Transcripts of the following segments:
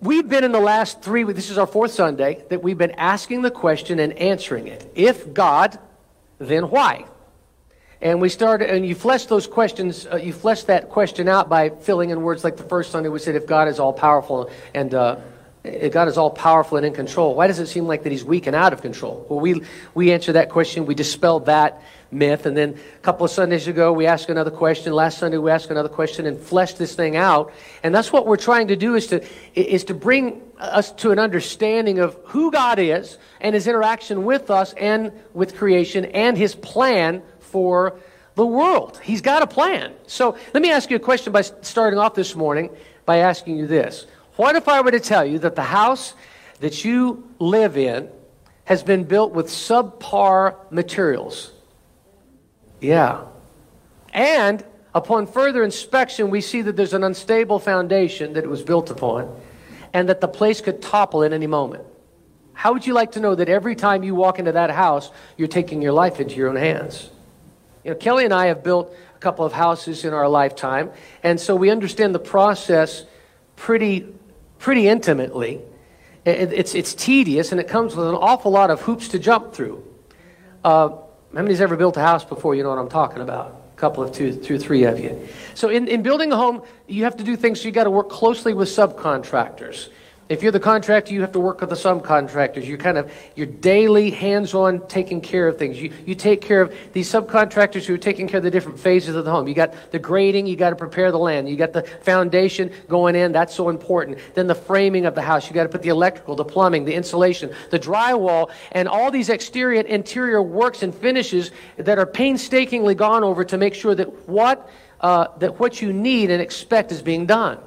we've been in the last three weeks, this is our fourth Sunday, that we've been asking the question and answering it. If God, then why? And we started, and you flesh those questions, uh, you flesh that question out by filling in words like the first Sunday we said, if God is all powerful and uh, God is all powerful and in control, why does it seem like that He's weak and out of control? Well, we, we answered that question, we dispelled that myth, and then a couple of Sundays ago we asked another question. Last Sunday we asked another question and fleshed this thing out. And that's what we're trying to do is to, is to bring us to an understanding of who God is and His interaction with us and with creation and His plan for the world. He's got a plan. So let me ask you a question by starting off this morning by asking you this. What if I were to tell you that the house that you live in has been built with subpar materials? Yeah. And upon further inspection, we see that there's an unstable foundation that it was built upon and that the place could topple at any moment. How would you like to know that every time you walk into that house, you're taking your life into your own hands? You know, Kelly and I have built a couple of houses in our lifetime, and so we understand the process pretty, pretty intimately. It, it's, it's tedious, and it comes with an awful lot of hoops to jump through. Uh, how many's ever built a house before? You know what I'm talking about. A couple of two, two, three of you. So in, in building a home, you have to do things. So you got to work closely with subcontractors. If you're the contractor, you have to work with the subcontractors. You're kind of your daily hands-on taking care of things. You, you take care of these subcontractors who are taking care of the different phases of the home. You got the grading, you got to prepare the land. You got the foundation going in, that's so important. Then the framing of the house. You got to put the electrical, the plumbing, the insulation, the drywall, and all these exterior and interior works and finishes that are painstakingly gone over to make sure that what uh, that what you need and expect is being done.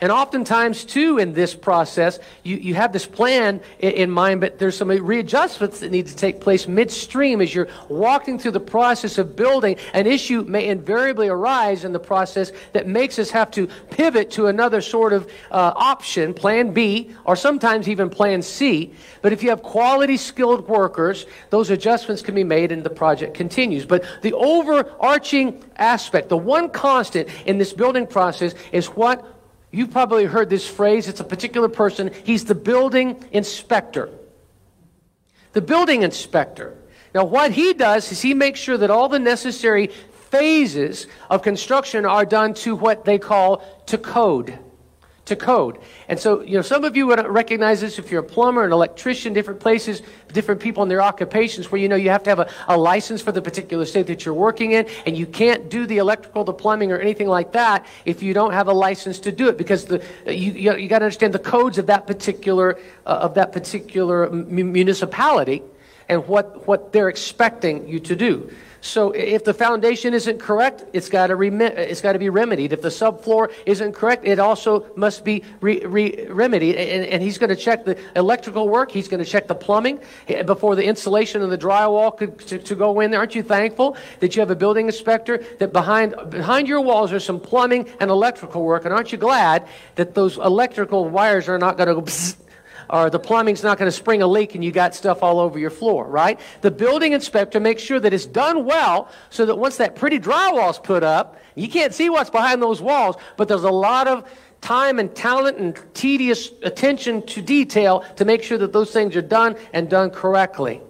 And oftentimes, too, in this process, you, you have this plan in, in, mind, but there's some readjustments that need to take place midstream as you're walking through the process of building. An issue may invariably arise in the process that makes us have to pivot to another sort of uh, option, plan B, or sometimes even plan C. But if you have quality, skilled workers, those adjustments can be made and the project continues. But the overarching aspect, the one constant in this building process is what You've probably heard this phrase. It's a particular person. He's the building inspector. The building inspector. Now, what he does is he makes sure that all the necessary phases of construction are done to what they call to code to code. And so, you know, some of you would recognize this if you're a plumber, an electrician, different places, different people in their occupations where you know you have to have a, a license for the particular state that you're working in, and you can't do the electrical, the plumbing, or anything like that if you don't have a license to do it because the, you, you, you got to understand the codes of that particular, uh, of that particular municipality and what, what they're expecting you to do. So if the foundation isn't correct, it's got to it's got to be remedied. If the subfloor isn't correct, it also must be re- re- remedied. And, and, he's going to check the electrical work. He's going to check the plumbing eh, before the insulation and the drywall could, to, to go in there. Aren't you thankful that you have a building inspector that behind behind your walls there's some plumbing and electrical work? And aren't you glad that those electrical wires are not going to go? Or the plumbing's not going to spring a leak and you got stuff all over your floor, right? The building inspector makes sure that it's done well so that once that pretty drywall's put up, you can't see what's behind those walls, but there's a lot of time and talent and tedious attention to detail to make sure that those things are done and done correctly.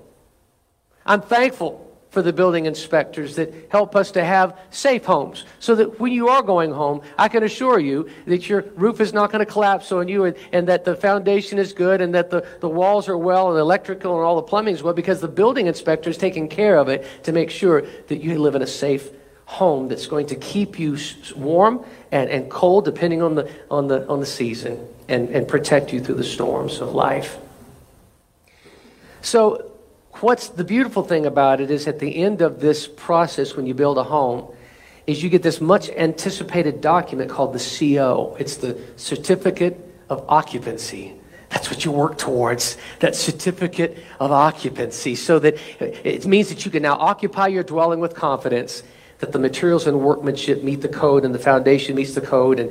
I'm thankful for the building inspectors that help us to have safe homes so that when you are going home, I can assure you that your roof is not going to collapse on you and, and that the foundation is good and that the, the walls are well and electrical and all the plumbing is well because the building inspector is taking care of it to make sure that you live in a safe home that's going to keep you warm and, and cold depending on the, on the, on the season and, and protect you through the storms of life. So what's the beautiful thing about it is at the end of this process when you build a home is you get this much anticipated document called the CO. It's the certificate of occupancy. That's what you work towards, that certificate of occupancy, so that it means that you can now occupy your dwelling with confidence, that the materials and workmanship meet the code and the foundation meets the code, and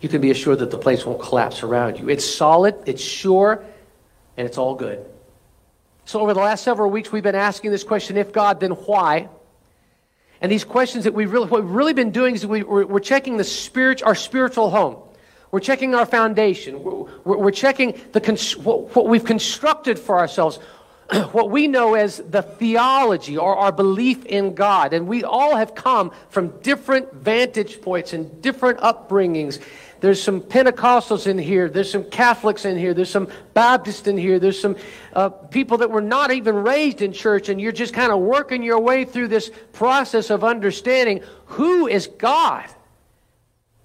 you can be assured that the place won't collapse around you. It's solid, it's sure, and it's all good. So, over the last several weeks, we've been asking this question if God, then why? And these questions that we've really, what we've really been doing is we, we're, we're checking the spirit, our spiritual home. We're checking our foundation. We're, we're checking the, what we've constructed for ourselves, what we know as the theology or our belief in God. And we all have come from different vantage points and different upbringings. There's some Pentecostals in here. There's some Catholics in here. There's some Baptists in here. There's some uh, people that were not even raised in church, and you're just kind of working your way through this process of understanding who is God.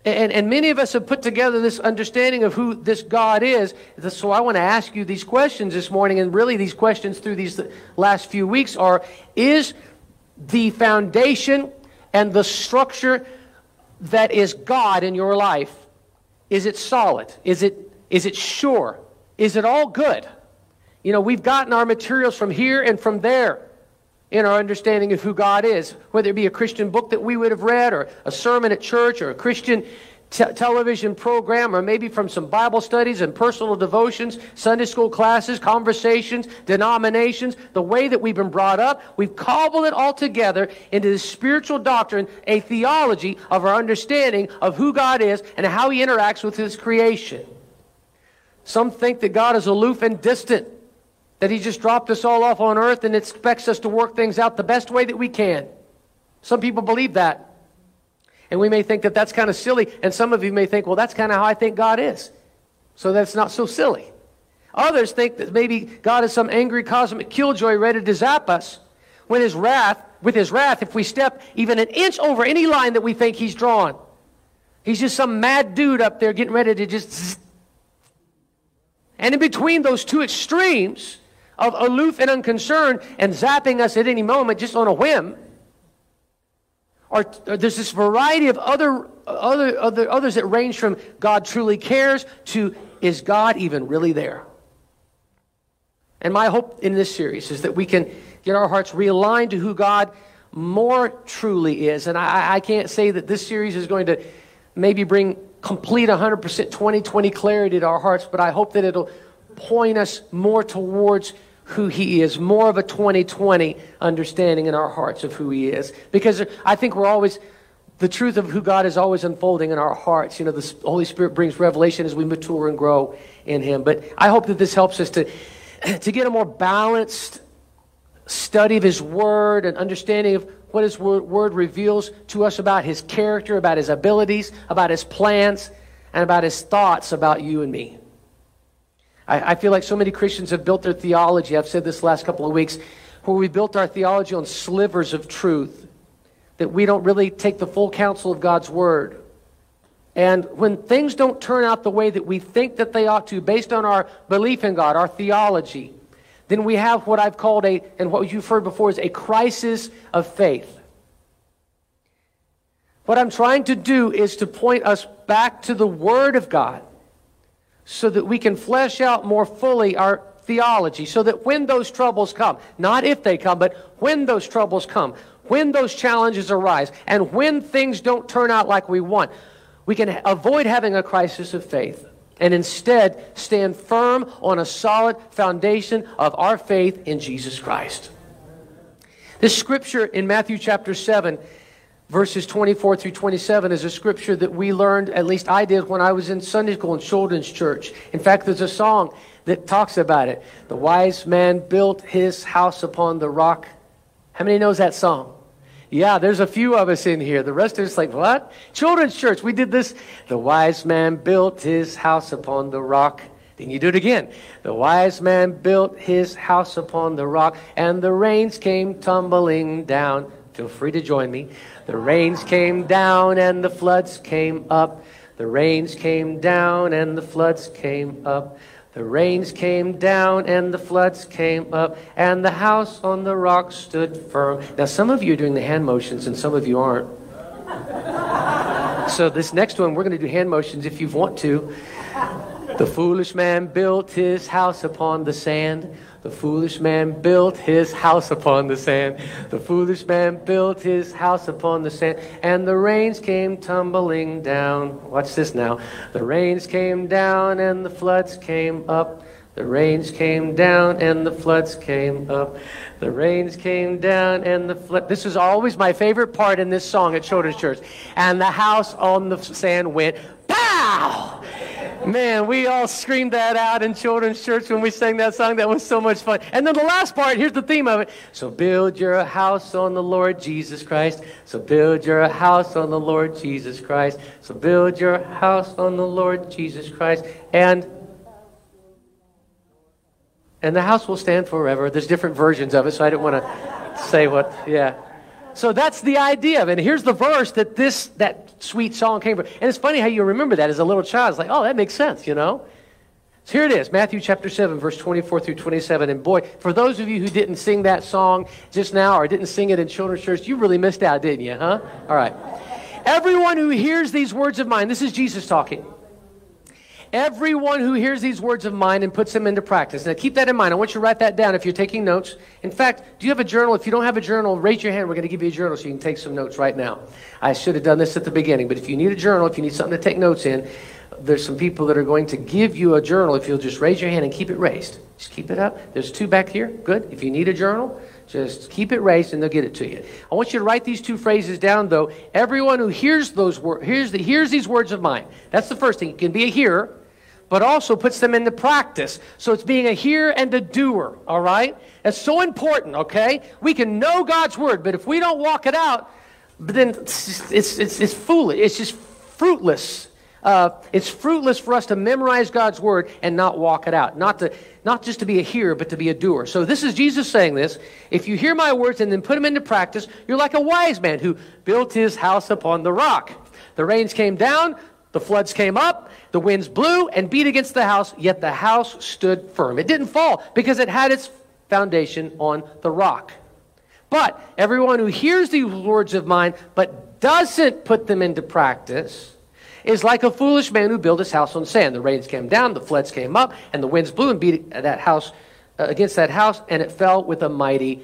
And, and many of us have put together this understanding of who this God is. So I want to ask you these questions this morning, and really these questions through these last few weeks are Is the foundation and the structure that is God in your life, is it solid? Is it, is it sure? Is it all good? You know, we've gotten our materials from here and from there in our understanding of who God is, whether it be a Christian book that we would have read, or a sermon at church, or a Christian te- television program, or maybe from some Bible studies and personal devotions, Sunday school classes, conversations, denominations, the way that we've been brought up. We've cobbled it all together into this spiritual doctrine, a theology of our understanding of who God is and how He interacts with His creation. Some think that God is aloof and distant that he just dropped us all off on earth and expects us to work things out the best way that we can. Some people believe that. And we may think that that's kind of silly. And some of you may think, well, that's kind of how I think God is. So that's not so silly. Others think that maybe God is some angry cosmic killjoy ready to zap us when his wrath, with his wrath, if we step even an inch over any line that we think he's drawn. He's just some mad dude up there getting ready to just. Zzz. And in between those two extremes, of aloof and unconcerned and zapping us at any moment just on a whim. Or, or there's this variety of other, other, other, others that range from God truly cares to is God even really there? And my hope in this series is that we can get our hearts realigned to who God more truly is. And I, I can't say that this series is going to maybe bring complete 100% 2020 clarity to our hearts, but I hope that it'll point us more towards who he is, more of a 2020 understanding in our hearts of who he is. Because I think we're always, the truth of who God is always unfolding in our hearts. You know, the Holy Spirit brings revelation as we mature and grow in him. But I hope that this helps us to, to get a more balanced study of his word and understanding of what his word, reveals to us about his character, about his abilities, about his plans, and about his thoughts about you and me. I, I feel like so many Christians have built their theology, I've said this last couple of weeks, where we built our theology on slivers of truth, that we don't really take the full counsel of God's word. And when things don't turn out the way that we think that they ought to, based on our belief in God, our theology, then we have what I've called a, and what you've heard before is a crisis of faith. What I'm trying to do is to point us back to the Word of God so that we can flesh out more fully our theology, so that when those troubles come, not if they come, but when those troubles come, when those challenges arise, and when things don't turn out like we want, we can avoid having a crisis of faith and instead stand firm on a solid foundation of our faith in Jesus Christ. This scripture in Matthew chapter 7 verses 24 through 27 is a scripture that we learned, at least I did, when I was in Sunday school in children's church. In fact, there's a song that talks about it. The wise man built his house upon the rock. How many knows that song? Yeah, there's a few of us in here. The rest of us like, what? Children's church, we did this. The wise man built his house upon the rock. Then you do it again. The wise man built his house upon the rock, and the rains came tumbling down. Feel free to join me. The rains came down and the floods came up. The rains came down and the floods came up. The rains came down and the floods came up, and the house on the rock stood firm. Now, some of you are doing the hand motions, and some of you aren't. so, this next one, we're going to do hand motions if you want to. The foolish man built his house upon the sand. The foolish man built his house upon the sand. The foolish man built his house upon the sand. And the rains came tumbling down. Watch this now. The rains came down and the floods came up. The rains came down and the floods came up. The rains came down and the flood. This is always my favorite part in this song at Children's Church. And the house on the sand went, pow! Man, we all screamed that out in children's church when we sang that song. That was so much fun. And then the last part, here's the theme of it. So build your house on the Lord Jesus Christ. So build your house on the Lord Jesus Christ. So build your house on the Lord Jesus Christ. And and the house will stand forever. There's different versions of it, so I didn't want to say what, yeah. So that's the idea of it. And here's the verse that this, that sweet song came from. And it's funny how you remember that as a little child. It's like, oh, that makes sense, you know? So here it is, Matthew chapter 7, verse 24 through 27. And boy, for those of you who didn't sing that song just now or didn't sing it in children's church, you really missed out, didn't you, huh? All right. Everyone who hears these words of mine, this is Jesus talking. Everyone who hears these words of mine and puts them into practice. Now, keep that in mind. I want you to write that down if you're taking notes. In fact, do you have a journal? If you don't have a journal, raise your hand. We're going to give you a journal so you can take some notes right now. I should have done this at the beginning, but if you need a journal, if you need something to take notes in, there's some people that are going to give you a journal if you'll just raise your hand and keep it raised. Just keep it up. There's two back here. Good. If you need a journal, just keep it raised and they'll get it to you. I want you to write these two phrases down though. Everyone who hears those words hears, the, hears these words of mine. That's the first thing. You can be a hearer but also puts them into practice. So it's being a hearer and a doer, all right? That's so important, okay? We can know God's word, but if we don't walk it out, then it's, it's, it's, it's foolish. It's just fruitless. Uh, it's fruitless for us to memorize God's word and not walk it out. Not, to, not just to be a hearer, but to be a doer. So this is Jesus saying this. If you hear my words and then put them into practice, you're like a wise man who built his house upon the rock. The rains came down, the floods came up, the winds blew and beat against the house, yet the house stood firm. It didn't fall because it had its foundation on the rock. But everyone who hears these words of mine but doesn't put them into practice is like a foolish man who built his house on sand. The rains came down, the floods came up, and the winds blew and beat that house uh, against that house, and it fell with a mighty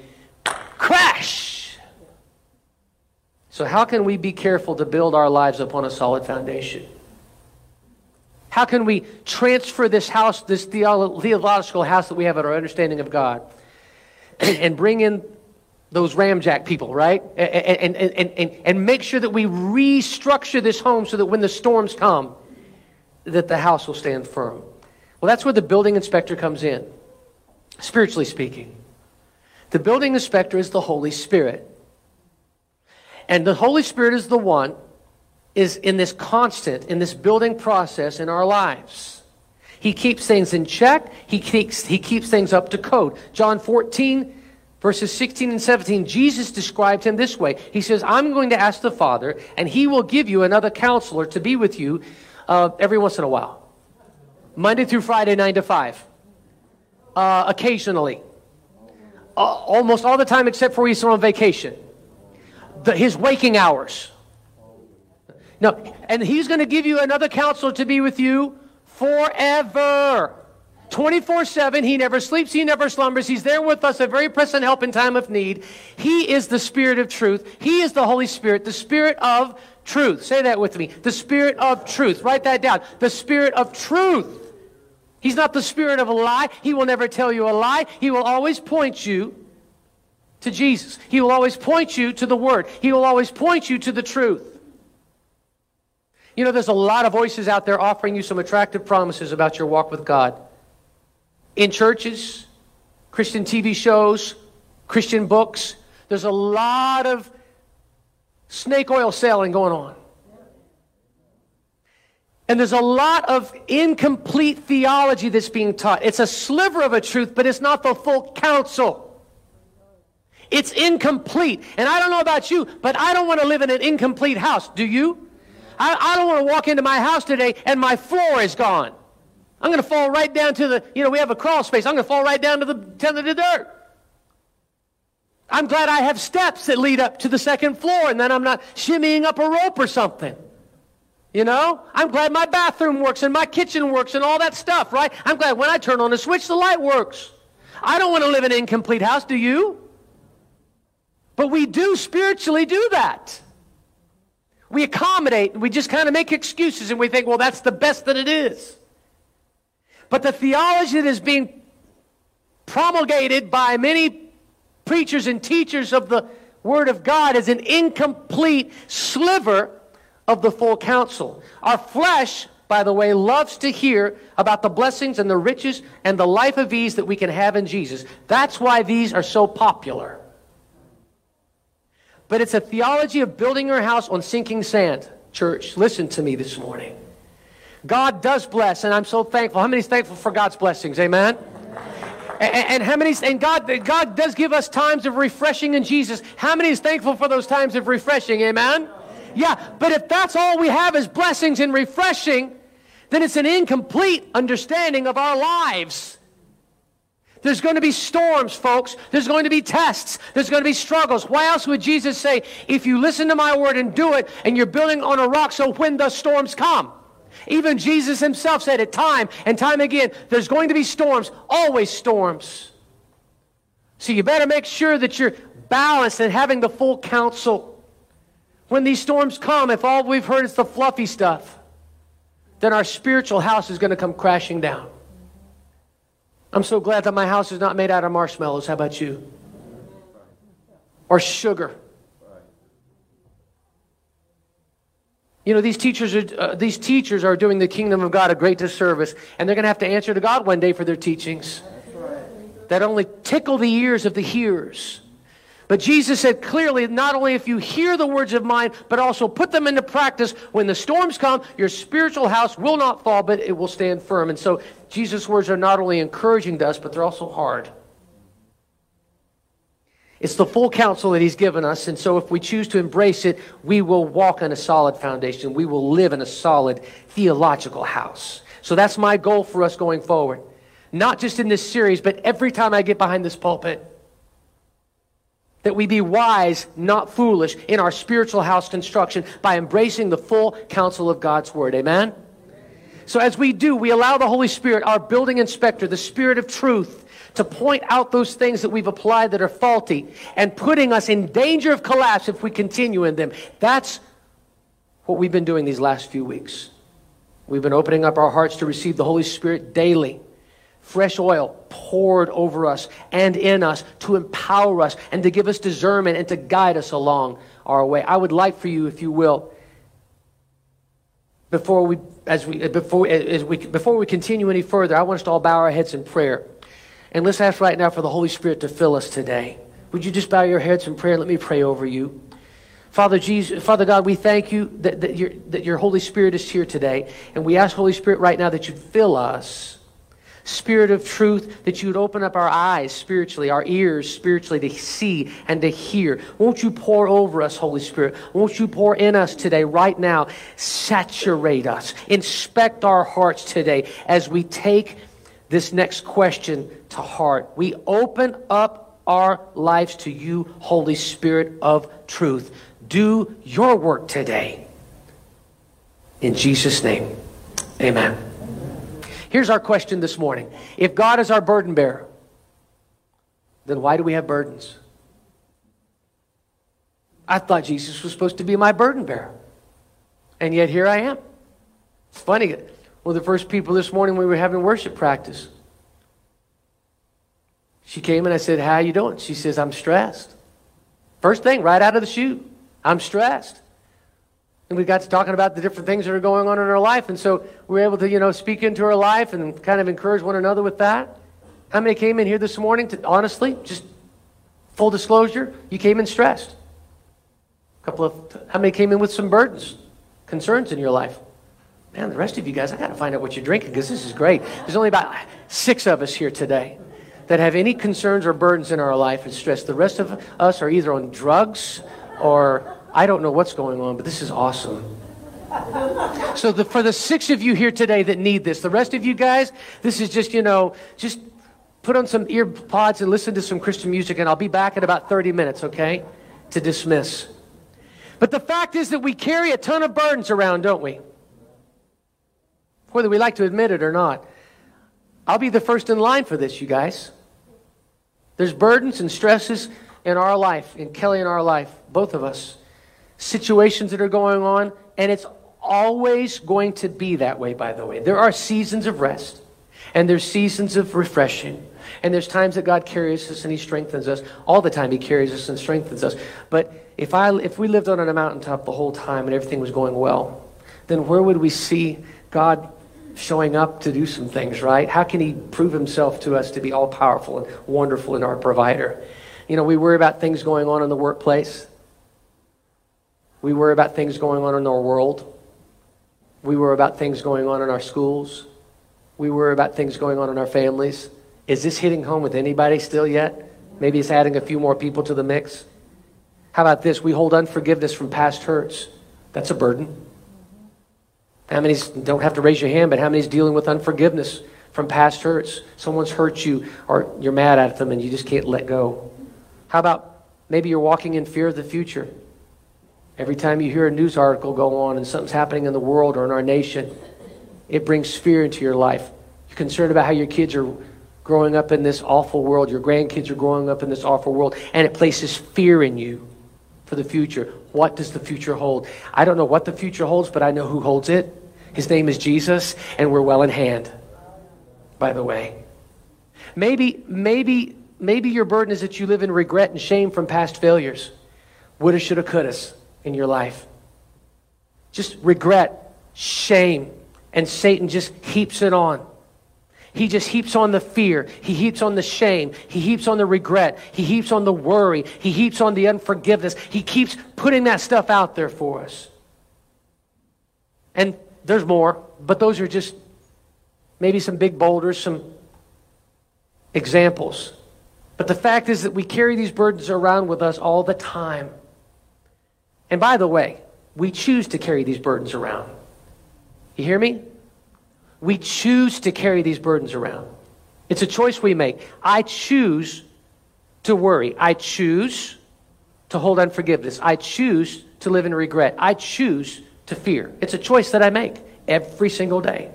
crash. So, how can we be careful to build our lives upon a solid foundation? How can we transfer this house, this theological house that we have at our understanding of God, and bring in those Ram Jack people, right? And, and, and, and, and make sure that we restructure this home so that when the storms come, that the house will stand firm. Well, that's where the building inspector comes in, spiritually speaking. The building inspector is the Holy Spirit. And the Holy Spirit is the one is in this constant, in this building process in our lives. He keeps things in check. He keeps, he keeps things up to code. John 14, verses 16 and 17, Jesus described him this way. He says, I'm going to ask the Father, and he will give you another counselor to be with you uh, every once in a while. Monday through Friday, 9 to 5. Uh, occasionally. Uh, almost all the time except for he's on vacation. The, his waking hours. No, and he's going to give you another counselor to be with you forever. 24 7. He never sleeps, he never slumbers. He's there with us, a very present help in time of need. He is the Spirit of truth. He is the Holy Spirit, the Spirit of truth. Say that with me. The Spirit of truth. Write that down. The Spirit of truth. He's not the Spirit of a lie. He will never tell you a lie. He will always point you to Jesus. He will always point you to the Word. He will always point you to the truth. You know, there's a lot of voices out there offering you some attractive promises about your walk with God. In churches, Christian TV shows, Christian books, there's a lot of snake oil selling going on. And there's a lot of incomplete theology that's being taught. It's a sliver of a truth, but it's not the full counsel. It's incomplete. And I don't know about you, but I don't want to live in an incomplete house. Do you? I, I don't want to walk into my house today and my floor is gone. I'm going to fall right down to the, you know, we have a crawl space. I'm going to fall right down to the, to the dirt. I'm glad I have steps that lead up to the second floor and then I'm not shimmying up a rope or something. You know, I'm glad my bathroom works and my kitchen works and all that stuff, right? I'm glad when I turn on the switch, the light works. I don't want to live in an incomplete house, do you? But we do spiritually do that we accommodate, and we just kind of make excuses and we think, well, that's the best that it is. But the theology that is being promulgated by many preachers and teachers of the Word of God is an incomplete sliver of the full counsel. Our flesh, by the way, loves to hear about the blessings and the riches and the life of ease that we can have in Jesus. That's why these are so popular. But it's a theology of building your house on sinking sand. Church, listen to me this morning. God does bless, and I'm so thankful. How many is thankful for God's blessings? Amen. And, and how many? And God, God does give us times of refreshing in Jesus. How many is thankful for those times of refreshing? Amen. Yeah, but if that's all we have is blessings and refreshing, then it's an incomplete understanding of our lives. There's going to be storms, folks. There's going to be tests. There's going to be struggles. Why else would Jesus say, if you listen to my word and do it, and you're building on a rock, so when the storms come? Even Jesus himself said it time and time again. There's going to be storms, always storms. So you better make sure that you're balanced and having the full counsel. When these storms come, if all we've heard is the fluffy stuff, then our spiritual house is going to come crashing down. I'm so glad that my house is not made out of marshmallows. How about you? Or sugar. You know, these teachers, are, uh, these teachers are doing the kingdom of God a great disservice, and they're going to have to answer to God one day for their teachings that only tickle the ears of the hearers. But Jesus said clearly, not only if you hear the words of mine, but also put them into practice, when the storms come, your spiritual house will not fall, but it will stand firm. And so Jesus' words are not only encouraging to us, but they're also hard. It's the full counsel that he's given us. And so if we choose to embrace it, we will walk on a solid foundation. We will live in a solid theological house. So that's my goal for us going forward. Not just in this series, but every time I get behind this pulpit. That we be wise, not foolish, in our spiritual house construction by embracing the full counsel of God's word. Amen? So as we do, we allow the Holy Spirit, our building inspector, the Spirit of truth, to point out those things that we've applied that are faulty and putting us in danger of collapse if we continue in them. That's what we've been doing these last few weeks. We've been opening up our hearts to receive the Holy Spirit daily. Fresh oil poured over us and in us to empower us and to give us discernment and to guide us along our way. I would like for you, if you will, before we, as we, before, as we, before we continue any further, I want us to all bow our heads in prayer. And let's ask right now for the Holy Spirit to fill us today. Would you just bow your heads in prayer? Let me pray over you. Father Jesus, Father God, we thank you that, that, your, that your Holy Spirit is here today. And we ask, Holy Spirit, right now that you fill us. Spirit of truth, that you would open up our eyes spiritually, our ears spiritually to see and to hear. Won't you pour over us, Holy Spirit? Won't you pour in us today, right now? Saturate us. Inspect our hearts today as we take this next question to heart. We open up our lives to you, Holy Spirit of truth. Do your work today. In Jesus' name, amen. Here's our question this morning If God is our burden bearer, then why do we have burdens? I thought Jesus was supposed to be my burden bearer. And yet here I am. It's funny. One of the first people this morning we were having worship practice. She came and I said, How you doing? She says, I'm stressed. First thing, right out of the chute, I'm stressed. And we got to talking about the different things that are going on in our life. And so we were able to, you know, speak into our life and kind of encourage one another with that. How many came in here this morning to, honestly, just full disclosure, you came in stressed? A couple of, how many came in with some burdens, concerns in your life? Man, the rest of you guys, I got to find out what you're drinking because this is great. There's only about six of us here today that have any concerns or burdens in our life and stress. The rest of us are either on drugs or I don't know what's going on, but this is awesome. So the, for the six of you here today that need this, the rest of you guys, this is just, you know, just put on some ear pods and listen to some Christian music, and I'll be back in about 30 minutes, okay, to dismiss. But the fact is that we carry a ton of burdens around, don't we? whether we like to admit it or not. I'll be the first in line for this, you guys. There's burdens and stresses in our life, in Kelly and our life, both of us. Situations that are going on, and it's always going to be that way, by the way. There are seasons of rest, and there's seasons of refreshing, and there's times that God carries us and He strengthens us. All the time He carries us and strengthens us. But if, I, if we lived on a mountaintop the whole time and everything was going well, then where would we see God showing up to do some things, right? How can He prove Himself to us to be all powerful and wonderful and our provider? You know, we worry about things going on in the workplace. We worry about things going on in our world. We worry about things going on in our schools. We worry about things going on in our families. Is this hitting home with anybody still yet? Maybe it's adding a few more people to the mix. How about this? We hold unforgiveness from past hurts. That's a burden. How many don't have to raise your hand, but how many's dealing with unforgiveness from past hurts? Someone's hurt you or you're mad at them and you just can't let go. How about maybe you're walking in fear of the future? Every time you hear a news article go on and something's happening in the world or in our nation, it brings fear into your life. You're concerned about how your kids are growing up in this awful world, your grandkids are growing up in this awful world, and it places fear in you for the future. What does the future hold? I don't know what the future holds, but I know who holds it. His name is Jesus, and we're well in hand, by the way. Maybe, maybe, maybe your burden is that you live in regret and shame from past failures. Woulda, shoulda, couldas in your life. Just regret, shame, and Satan just heaps it on. He just heaps on the fear. He heaps on the shame. He heaps on the regret. He heaps on the worry. He heaps on the unforgiveness. He keeps putting that stuff out there for us. And there's more, but those are just maybe some big boulders, some examples. But the fact is that we carry these burdens around with us all the time. And by the way, we choose to carry these burdens around. You hear me? We choose to carry these burdens around. It's a choice we make. I choose to worry. I choose to hold unforgiveness. I choose to live in regret. I choose to fear. It's a choice that I make every single day.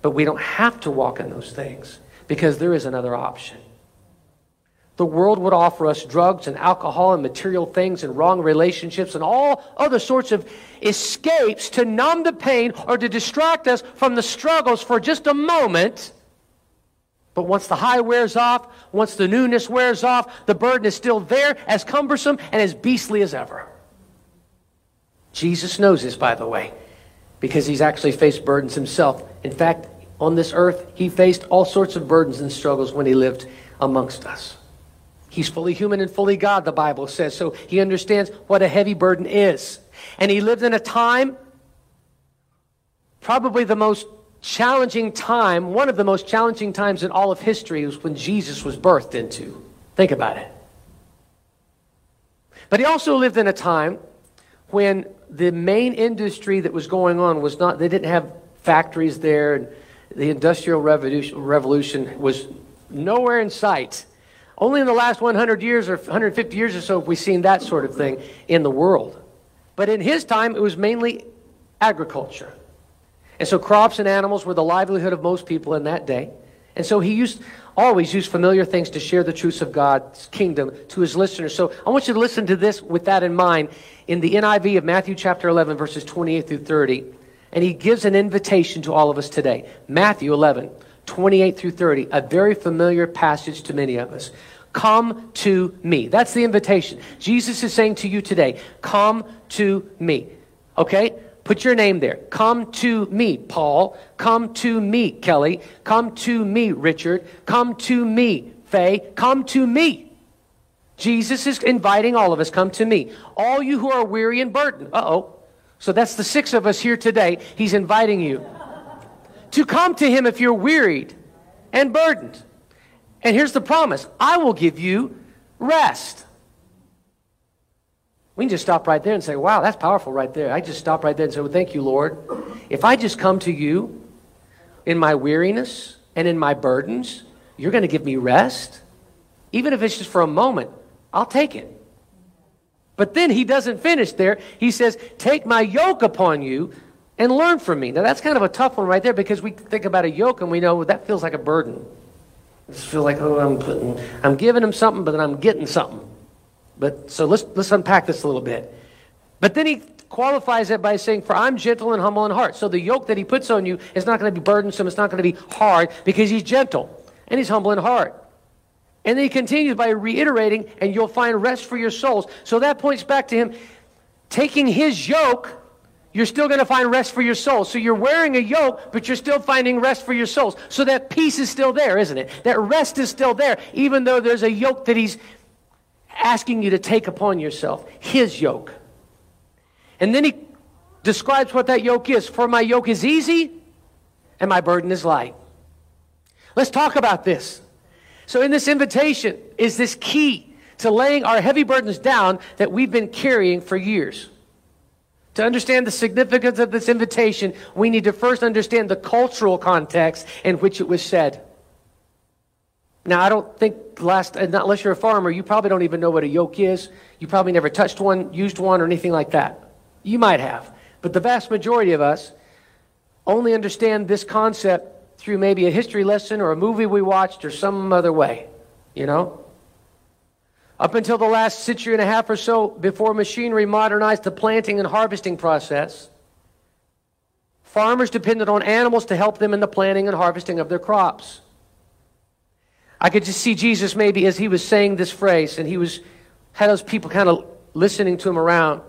But we don't have to walk in those things because there is another option. The world would offer us drugs and alcohol and material things and wrong relationships and all other sorts of escapes to numb the pain or to distract us from the struggles for just a moment. But once the high wears off, once the newness wears off, the burden is still there, as cumbersome and as beastly as ever. Jesus knows this, by the way, because he's actually faced burdens himself. In fact, on this earth, he faced all sorts of burdens and struggles when he lived amongst us. He's fully human and fully God, the Bible says. So he understands what a heavy burden is. And he lived in a time, probably the most challenging time, one of the most challenging times in all of history was when Jesus was birthed into. Think about it. But he also lived in a time when the main industry that was going on was not, they didn't have factories there, and the Industrial Revolution, revolution was nowhere in sight. Only in the last 100 years or 150 years or so have we seen that sort of thing in the world. But in his time, it was mainly agriculture. And so crops and animals were the livelihood of most people in that day. And so he used always used familiar things to share the truths of God's kingdom to his listeners. So I want you to listen to this with that in mind in the NIV of Matthew chapter 11 verses 28 through 30. And he gives an invitation to all of us today. Matthew 11 28 through 30, a very familiar passage to many of us. Come to me. That's the invitation. Jesus is saying to you today, come to me. Okay? Put your name there. Come to me, Paul. Come to me, Kelly. Come to me, Richard. Come to me, Faye. Come to me. Jesus is inviting all of us, come to me. All you who are weary and burdened. Uh oh. So that's the six of us here today. He's inviting you to come to him if you're wearied and burdened. And here's the promise I will give you rest. We can just stop right there and say, wow, that's powerful right there. I just stop right there and say, well, thank you, Lord. If I just come to you in my weariness and in my burdens, you're going to give me rest. Even if it's just for a moment, I'll take it. But then he doesn't finish there. He says, Take my yoke upon you and learn from me. Now, that's kind of a tough one right there because we think about a yoke and we know that feels like a burden. I just feel like, oh, I'm putting, I'm giving him something, but then I'm getting something. But so let's let's unpack this a little bit. But then he qualifies it by saying, "For I'm gentle and humble in heart." So the yoke that he puts on you is not going to be burdensome. It's not going to be hard because he's gentle and he's humble in heart. And then he continues by reiterating, "And you'll find rest for your souls." So that points back to him taking his yoke you're still going to find rest for your soul. So you're wearing a yoke, but you're still finding rest for your souls. So that peace is still there, isn't it? That rest is still there, even though there's a yoke that he's asking you to take upon yourself. His yoke. And then he describes what that yoke is. For my yoke is easy and my burden is light. Let's talk about this. So, in this invitation is this key to laying our heavy burdens down that we've been carrying for years. To understand the significance of this invitation, we need to first understand the cultural context in which it was said. Now, I don't think last, uh, unless you're a farmer, you probably don't even know what a yoke is. You probably never touched one, used one, or anything like that. You might have. But the vast majority of us only understand this concept through maybe a history lesson or a movie we watched or some other way, you know? Up until the last century and a half or so, before machinery modernized the planting and harvesting process, farmers depended on animals to help them in the planting and harvesting of their crops. I could just see Jesus maybe as he was saying this phrase, and he was had those people kind of listening to him around,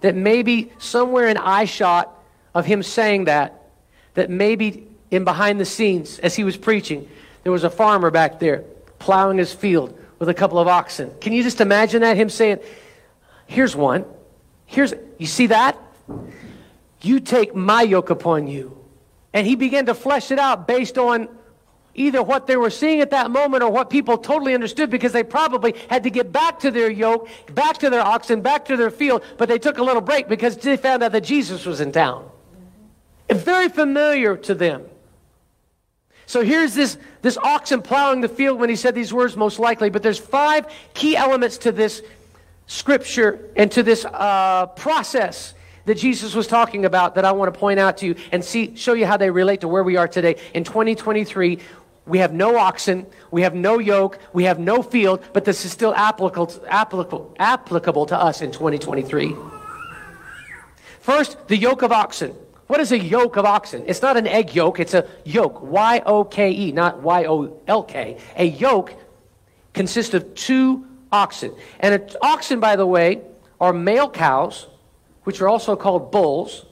that maybe somewhere in eye shot of him saying that, that maybe in behind the scenes as he was preaching, there was a farmer back there plowing his field with a couple of oxen. Can you just imagine that? Him saying, Here's one. Here's, you see that? You take my yoke upon you. And he began to flesh it out based on either what they were seeing at that moment or what people totally understood because they probably had to get back to their yoke, back to their oxen, back to their field, but they took a little break because they found out that Jesus was in town. It's very familiar to them. So here's this, this oxen plowing the field when he said these words, most likely. But there's five key elements to this scripture and to this uh, process that Jesus was talking about that I want to point out to you and see, show you how they relate to where we are today. In 2023, we have no oxen, we have no yoke, we have no field, but this is still applicable, applicable, applicable to us in 2023. First, the yoke of oxen. What is a yoke of oxen? It's not an egg yolk, it's a yoke. Y O K E, not Y O L K. A yoke consists of two oxen. And an oxen, by the way, are male cows, which are also called bulls.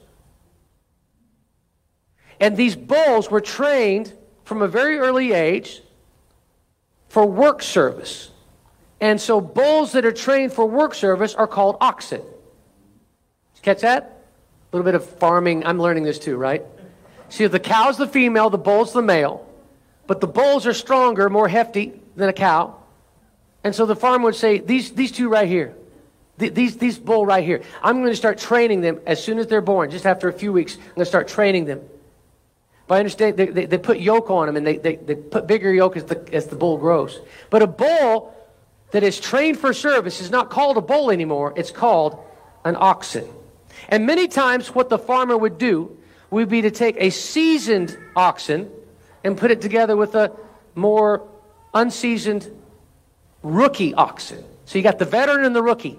And these bulls were trained from a very early age for work service. And so bulls that are trained for work service are called oxen. Catch that? A little bit of farming. I'm learning this too, right? See, the cow's the female, the bull's the male. But the bulls are stronger, more hefty than a cow. And so the farmer would say, these, these two right here, these, these bull right here, I'm going to start training them as soon as they're born, just after a few weeks. I'm going to start training them. But I understand they, they, they put yoke on them and they, they, they put bigger yoke as the, as the bull grows. But a bull that is trained for service is not called a bull anymore, it's called an oxen. And many times, what the farmer would do would be to take a seasoned oxen and put it together with a more unseasoned rookie oxen. So you got the veteran and the rookie.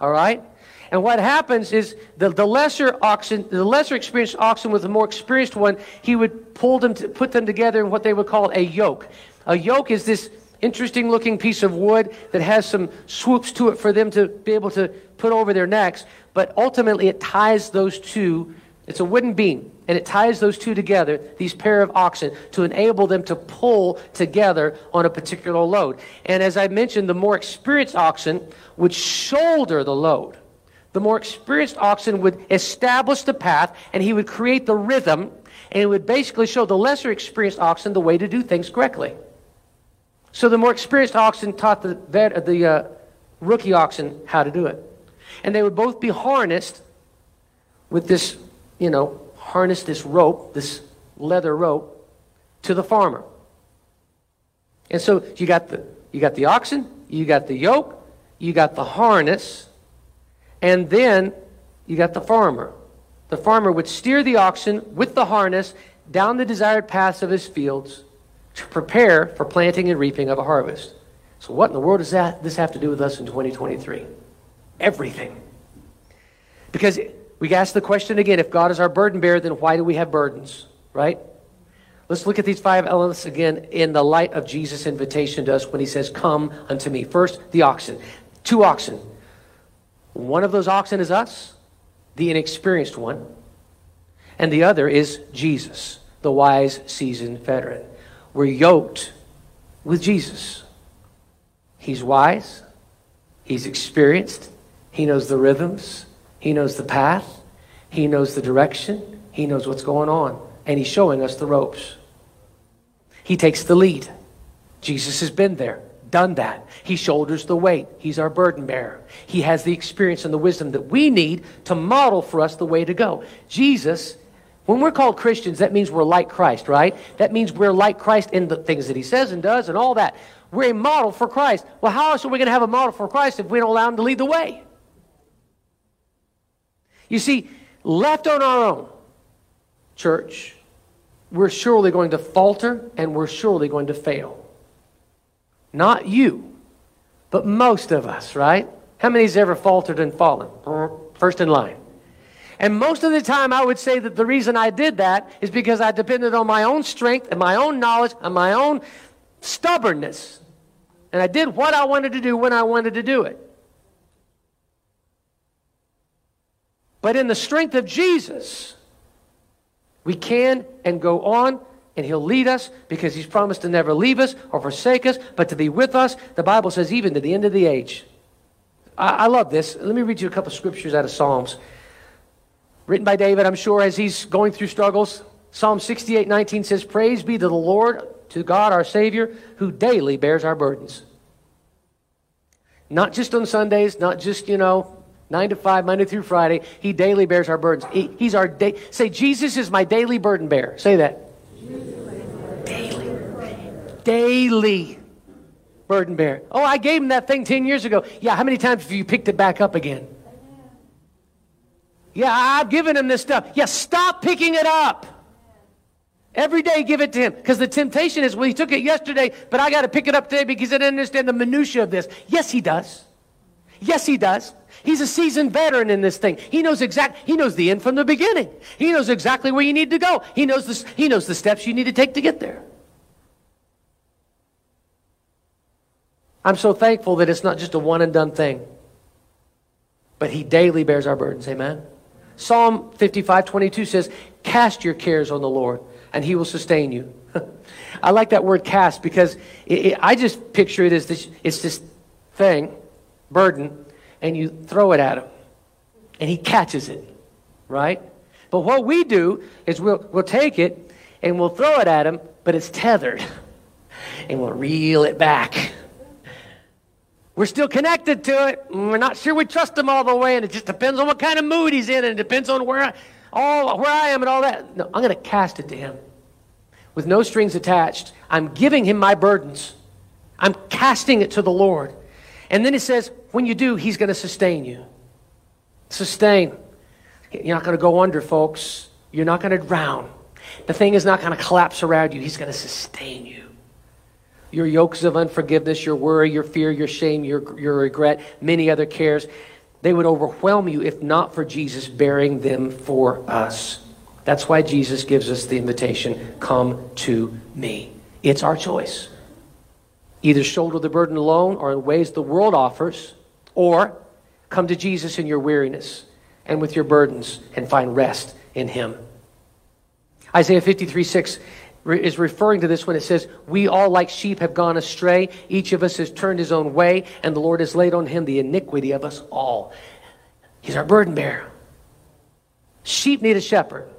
All right? And what happens is the, the lesser oxen, the lesser experienced oxen with the more experienced one, he would pull them to put them together in what they would call a yoke. A yoke is this interesting looking piece of wood that has some swoops to it for them to be able to put over their necks but ultimately it ties those two. It's a wooden beam, and it ties those two together, these pair of oxen, to enable them to pull together on a particular load. And as I mentioned, the more experienced oxen would shoulder the load. The more experienced oxen would establish the path, and he would create the rhythm, and it would basically show the lesser experienced oxen the way to do things correctly. So the more experienced oxen taught the, vet, the uh, rookie oxen how to do it. And they would both be harnessed with this, you know, harness this rope, this leather rope, to the farmer. And so you got the you got the oxen, you got the yoke, you got the harness, and then you got the farmer. The farmer would steer the oxen with the harness down the desired paths of his fields to prepare for planting and reaping of a harvest. So what in the world does that this have to do with us in 2023? Everything. Because we ask the question again if God is our burden bearer, then why do we have burdens, right? Let's look at these five elements again in the light of Jesus' invitation to us when he says, Come unto me. First, the oxen. Two oxen. One of those oxen is us, the inexperienced one, and the other is Jesus, the wise, seasoned veteran. We're yoked with Jesus. He's wise, he's experienced, he knows the rhythms, he knows the path, he knows the direction, he knows what's going on, and he's showing us the ropes. He takes the lead. Jesus has been there, done that. He shoulders the weight. He's our burden bearer. He has the experience and the wisdom that we need to model for us the way to go. Jesus, when we're called Christians, that means we're like Christ, right? That means we're like Christ in the things that he says and does and all that. We're a model for Christ. Well, how else are we going to have a model for Christ if we don't allow him to lead the way? You see, left on our own, church, we're surely going to falter and we're surely going to fail. Not you, but most of us, right? How many's ever faltered and fallen? First in line. And most of the time, I would say that the reason I did that is because I depended on my own strength and my own knowledge and my own stubbornness. And I did what I wanted to do when I wanted to do it. But in the strength of Jesus, we can and go on, and He'll lead us because He's promised to never leave us or forsake us, but to be with us, the Bible says, even to the end of the age. I, I love this. Let me read you a couple scriptures out of Psalms. Written by David, I'm sure, as he's going through struggles. Psalm 68 19 says, Praise be to the Lord, to God our Savior, who daily bears our burdens. Not just on Sundays, not just, you know, nine to five, Monday through Friday. He daily bears our burdens. He, he's our day. Say, Jesus is my daily burden bearer. Say that. Daily. Daily burden bearer. Oh, I gave him that thing 10 years ago. Yeah, how many times have you picked it back up again? Yeah, I've given him this stuff. Yeah, stop picking it up. Every day give it to him. Because the temptation is, well, he took it yesterday, but I got to pick it up today because I didn't understand the minutia of this. Yes, he does. Yes, he does. He's a seasoned veteran in this thing. He knows exact. He knows the end from the beginning. He knows exactly where you need to go. He knows the, he knows the steps you need to take to get there. I'm so thankful that it's not just a one and done thing, but he daily bears our burdens. Amen. Psalm 55, 22 says, Cast your cares on the Lord, and he will sustain you. I like that word cast because it, it, I just picture it as this, it's this thing, burden, and you throw it at him, and he catches it, right? But what we do is we'll, we'll take it and we'll throw it at him, but it's tethered, and we'll reel it back. We're still connected to it. We're not sure we trust him all the way, and it just depends on what kind of mood he's in, and it depends on where I, all, where I am and all that. No, I'm going to cast it to him with no strings attached. I'm giving him my burdens. I'm casting it to the Lord. And then it says, when you do, He's going to sustain you. Sustain. You're not going to go under, folks. You're not going to drown. The thing is not going to collapse around you. He's going to sustain you. Your yokes of unforgiveness, your worry, your fear, your shame, your, your regret, many other cares, they would overwhelm you if not for Jesus bearing them for us. That's why Jesus gives us the invitation come to me. It's our choice. Either shoulder the burden alone or in ways the world offers, or come to Jesus in your weariness and with your burdens and find rest in Him. Isaiah 53 6 is referring to this when it says, We all like sheep have gone astray. Each of us has turned his own way, and the Lord has laid on him the iniquity of us all. He's our burden bearer. Sheep need a shepherd.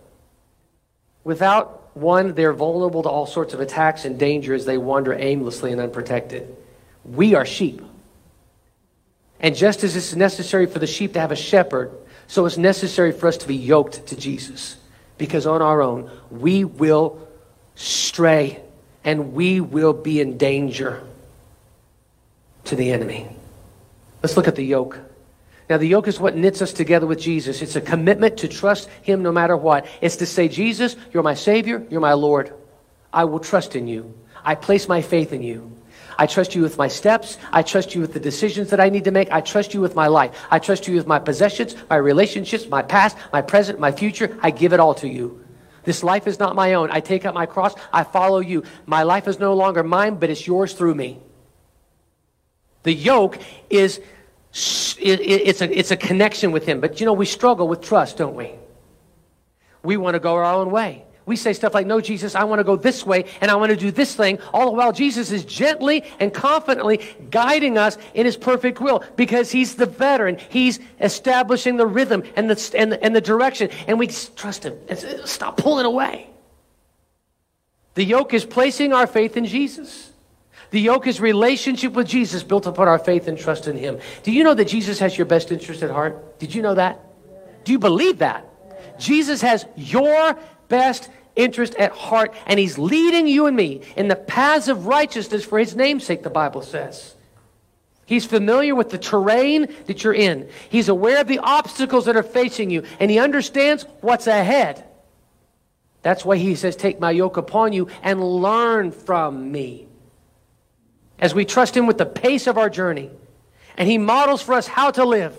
Without one, they're vulnerable to all sorts of attacks and danger as they wander aimlessly and unprotected. We are sheep. And just as it's necessary for the sheep to have a shepherd, so it's necessary for us to be yoked to Jesus. Because on our own, we will stray and we will be in danger to the enemy. Let's look at the yoke. Now, the yoke is what knits us together with Jesus. It's a commitment to trust Him no matter what. It's to say, Jesus, you're my Savior, you're my Lord. I will trust in you. I place my faith in you. I trust you with my steps. I trust you with the decisions that I need to make. I trust you with my life. I trust you with my possessions, my relationships, my past, my present, my future. I give it all to you. This life is not my own. I take up my cross. I follow you. My life is no longer mine, but it's yours through me. The yoke is it's a, it's a connection with Him. But you know, we struggle with trust, don't we? We want to go our own way. We say stuff like, No, Jesus, I want to go this way and I want to do this thing. All the while, Jesus is gently and confidently guiding us in His perfect will because He's the veteran. He's establishing the rhythm and the, and and the direction. And we trust Him stop pulling away. The yoke is placing our faith in Jesus. The yoke is relationship with Jesus built upon our faith and trust in Him. Do you know that Jesus has your best interest at heart? Did you know that? Do you believe that? Jesus has your best interest at heart, and He's leading you and me in the paths of righteousness for His namesake, the Bible says. He's familiar with the terrain that you're in. He's aware of the obstacles that are facing you, and He understands what's ahead. That's why He says, Take my yoke upon you and learn from me as we trust Him with the pace of our journey. And He models for us how to live.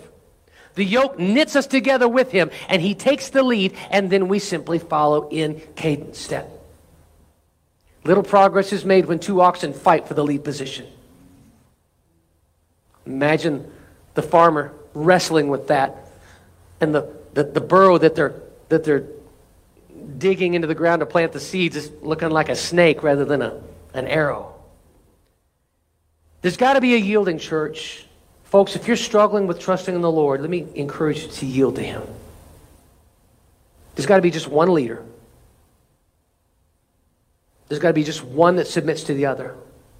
The yoke knits us together with Him, and He takes the lead, and then we simply follow in cadence step. Little progress is made when two oxen fight for the lead position. Imagine the farmer wrestling with that, and the, the, the burrow that they're, that they're digging into the ground to plant the seeds is looking like a snake rather than a, an arrow. There's got to be a yielding church. Folks, if you're struggling with trusting in the Lord, let me encourage you to yield to Him. There's got to be just one leader. There's got to be just one that submits to the other.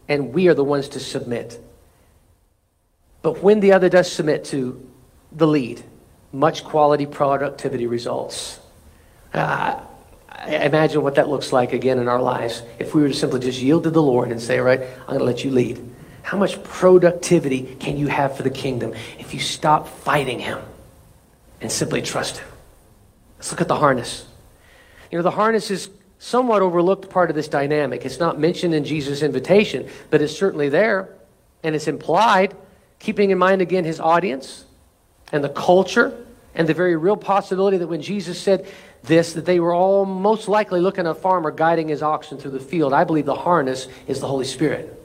And we are the ones to submit. But when the other does submit to the lead, much quality productivity results. Uh, imagine what that looks like again in our lives if we were to simply just yield to the Lord and say, All right, I'm going to let you lead. How much productivity can you have for the kingdom if you stop fighting him and simply trust him? Let's look at the harness. You know, the harness is somewhat overlooked part of this dynamic. It's not mentioned in Jesus' invitation, but it's certainly there and it's implied, keeping in mind again his audience and the culture and the very real possibility that when Jesus said this, that they were all most likely looking at a farmer guiding his oxen through the field. I believe the harness is the Holy Spirit.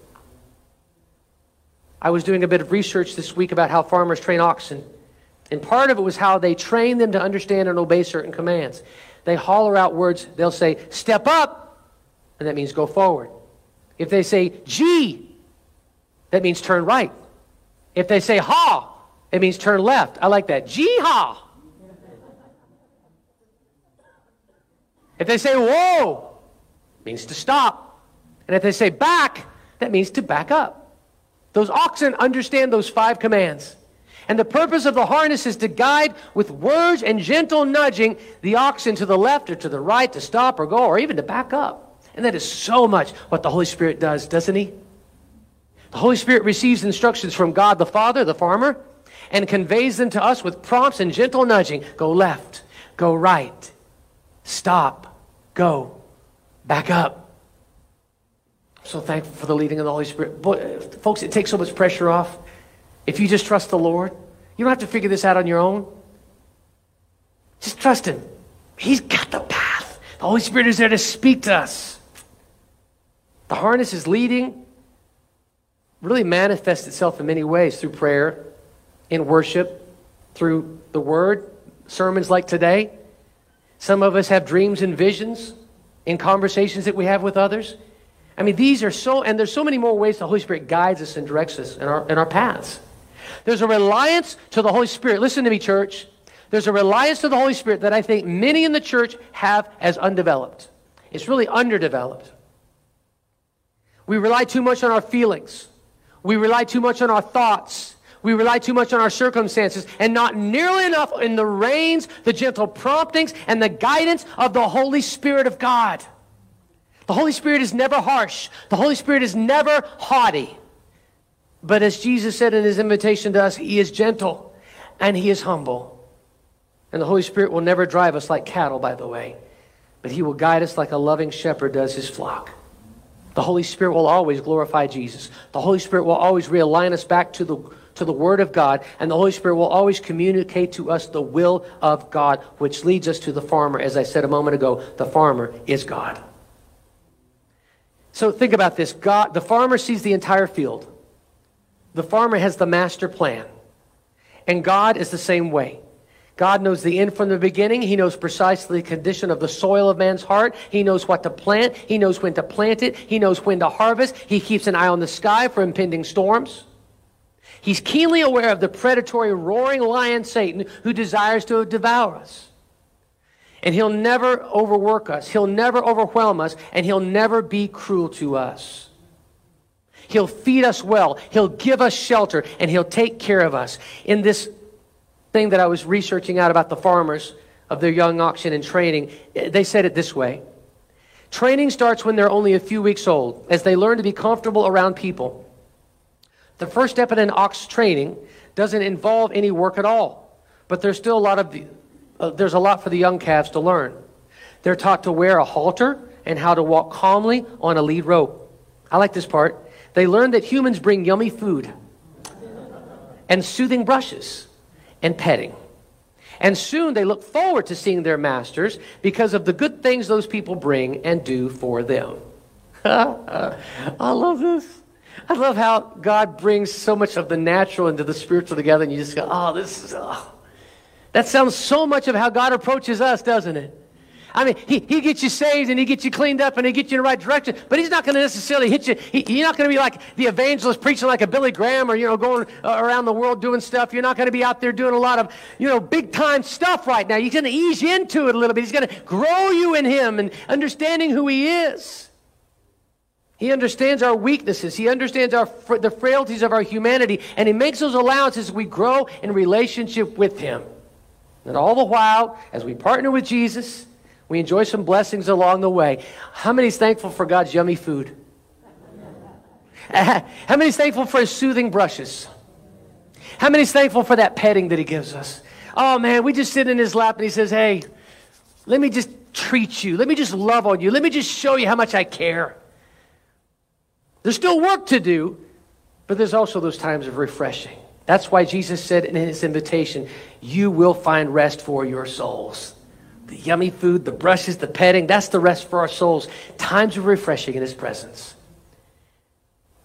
I was doing a bit of research this week about how farmers train oxen. And part of it was how they train them to understand and obey certain commands. They holler out words, they'll say, step up, and that means go forward. If they say gee, that means turn right. If they say haw, it means turn left. I like that. Gee haw. If they say whoa, means to stop. And if they say back, that means to back up. Those oxen understand those five commands. And the purpose of the harness is to guide with words and gentle nudging the oxen to the left or to the right to stop or go or even to back up. And that is so much what the Holy Spirit does, doesn't he? The Holy Spirit receives instructions from God the Father, the farmer, and conveys them to us with prompts and gentle nudging. Go left, go right, stop, go, back up so thankful for the leading of the Holy Spirit. Boy, folks, it takes so much pressure off. If you just trust the Lord, you don't have to figure this out on your own. Just trust Him. He's got the path. The Holy Spirit is there to speak to us. The harness is leading, really manifests itself in many ways through prayer, in worship, through the Word, sermons like today. Some of us have dreams and visions in conversations that we have with others. I mean, these are so, and there's so many more ways the Holy Spirit guides us and directs us in our, in our paths. There's a reliance to the Holy Spirit. Listen to me, church. There's a reliance to the Holy Spirit that I think many in the church have as undeveloped. It's really underdeveloped. We rely too much on our feelings. We rely too much on our thoughts. We rely too much on our circumstances and not nearly enough in the reins, the gentle promptings, and the guidance of the Holy Spirit of God. The Holy Spirit is never harsh. The Holy Spirit is never haughty. But as Jesus said in his invitation to us, he is gentle and he is humble. And the Holy Spirit will never drive us like cattle, by the way, but he will guide us like a loving shepherd does his flock. The Holy Spirit will always glorify Jesus. The Holy Spirit will always realign us back to the, to the Word of God, and the Holy Spirit will always communicate to us the will of God, which leads us to the farmer. As I said a moment ago, the farmer is God. So think about this. God, the farmer sees the entire field. The farmer has the master plan. And God is the same way. God knows the end from the beginning. He knows precisely the condition of the soil of man's heart. He knows what to plant. He knows when to plant it. He knows when to harvest. He keeps an eye on the sky for impending storms. He's keenly aware of the predatory, roaring lion Satan who desires to devour us. And he'll never overwork us. He'll never overwhelm us. And he'll never be cruel to us. He'll feed us well. He'll give us shelter. And he'll take care of us. In this thing that I was researching out about the farmers of their young oxen and training, they said it this way Training starts when they're only a few weeks old, as they learn to be comfortable around people. The first step in an ox training doesn't involve any work at all, but there's still a lot of uh, there's a lot for the young calves to learn. They're taught to wear a halter and how to walk calmly on a lead rope. I like this part. They learn that humans bring yummy food and soothing brushes and petting. And soon they look forward to seeing their masters because of the good things those people bring and do for them. I love this. I love how God brings so much of the natural into the spiritual together, and you just go, oh, this is, oh. That sounds so much of how God approaches us, doesn't it? I mean, he, he gets you saved and he gets you cleaned up and he gets you in the right direction, but he's not going to necessarily hit you. He, you're not going to be like the evangelist preaching like a Billy Graham or, you know, going uh, around the world doing stuff. You're not going to be out there doing a lot of, you know, big time stuff right now. He's going to ease you into it a little bit. He's going to grow you in him and understanding who he is. He understands our weaknesses. He understands our, the frailties of our humanity, and he makes those allowances as we grow in relationship with him. And all the while, as we partner with Jesus, we enjoy some blessings along the way. How many is thankful for God's yummy food? How many is thankful for his soothing brushes? How many is thankful for that petting that he gives us? Oh man, we just sit in his lap and he says, Hey, let me just treat you. Let me just love on you. Let me just show you how much I care. There's still work to do, but there's also those times of refreshing. That's why Jesus said in his invitation, You will find rest for your souls the yummy food, the brushes, the petting, that's the rest for our souls. Times of refreshing in His presence.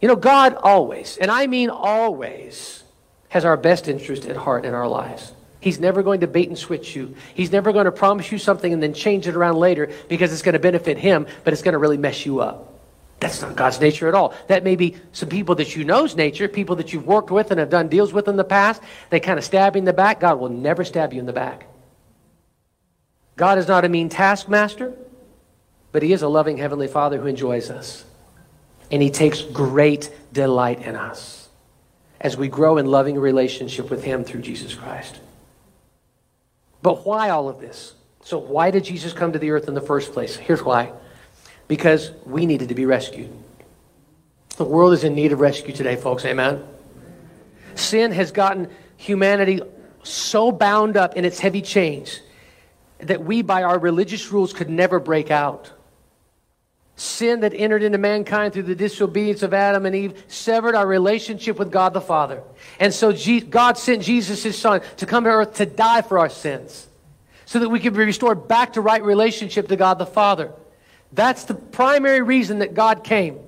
You know, God always, and I mean always, has our best interest at heart in our lives. He's never going to bait and switch you. He's never going to promise you something and then change it around later because it's going to benefit him, but it's going to really mess you up. That's not God's nature at all. That may be some people that you know's nature, people that you've worked with and have done deals with in the past. They kind of stab you in the back. God will never stab you in the back. God is not a mean taskmaster, but He is a loving Heavenly Father who enjoys us. And He takes great delight in us as we grow in loving relationship with Him through Jesus Christ. But why all of this? So, why did Jesus come to the earth in the first place? Here's why because we needed to be rescued. The world is in need of rescue today, folks. Amen. Sin has gotten humanity so bound up in its heavy chains that we, by our religious rules, could never break out. Sin that entered into mankind through the disobedience of Adam and Eve severed our relationship with God the Father. And so God sent Jesus, his son, to come to earth to die for our sins so that we could be restored back to right relationship to God the Father. That's the primary reason that God came,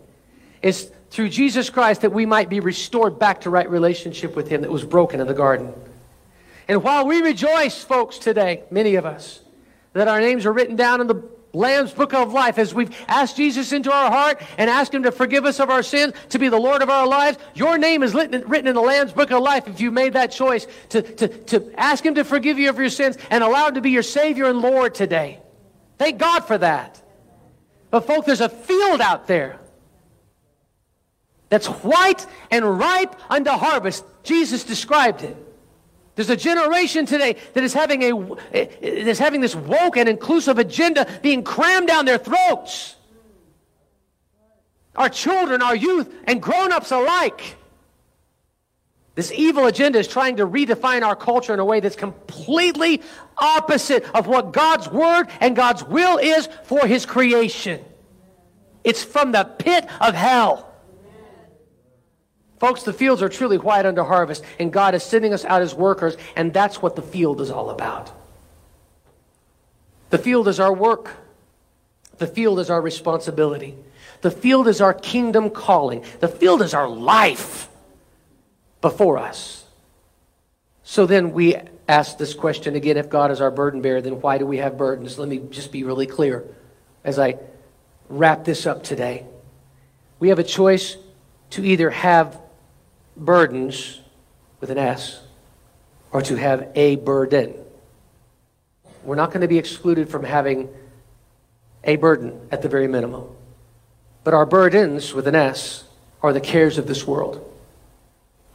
is through Jesus Christ that we might be restored back to right relationship with him that was broken in the garden. And while we rejoice, folks, today, many of us, that our names are written down in the Lamb's book of life as we've asked Jesus into our heart and asked him to forgive us of our sins, to be the Lord of our lives, your name is written in the Lamb's book of life if you made that choice to, to, to ask him to forgive you of your sins and allow him to be your Savior and Lord today. Thank God for that. But, folks, there's a field out there that's white and ripe unto harvest. Jesus described it. There's a generation today that is having, a, eh, eh, is having this woke and inclusive agenda being crammed down their throats. Our children, our youth, and grown ups alike. This evil agenda is trying to redefine our culture in a way that's completely opposite of what God's word and God's will is for his creation. It's from the pit of hell. Folks, the fields are truly white under harvest, and God is sending us out as workers, and that's what the field is all about. The field is our work. The field is our responsibility. The field is our kingdom calling. The field is our life before us. So then we ask this question again if God is our burden bearer, then why do we have burdens? Let me just be really clear as I wrap this up today. We have a choice to either have burdens with an S or to have a burden. We're not going to be excluded from having a burden at the very minimum. But our burdens with an S are the cares of this world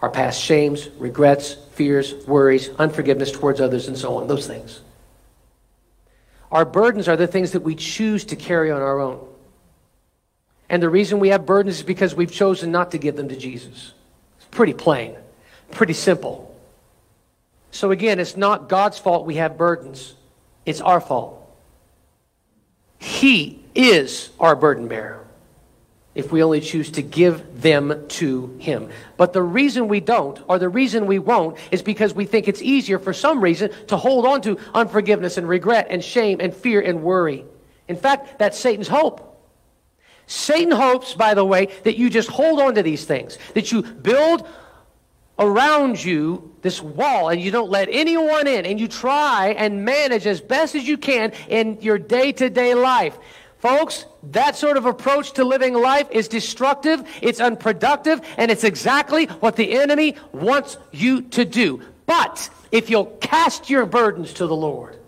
our past shames, regrets, fears, worries, unforgiveness towards others, and so on, those things. Our burdens are the things that we choose to carry on our own. And the reason we have burdens is because we've chosen not to give them to Jesus. It's pretty plain, pretty simple. So again, it's not God's fault we have burdens, it's our fault. He is our burden bearer if we only choose to give them to Him. But the reason we don't, or the reason we won't, is because we think it's easier for some reason to hold on to unforgiveness and regret and shame and fear and worry. In fact, that's Satan's hope. Satan hopes, by the way, that you just hold on to these things, that you build around you this wall and you don't let anyone in and you try and manage as best as you can in your day to day life. Folks, that sort of approach to living life is destructive, it's unproductive, and it's exactly what the enemy wants you to do. But if you'll cast your burdens to the Lord,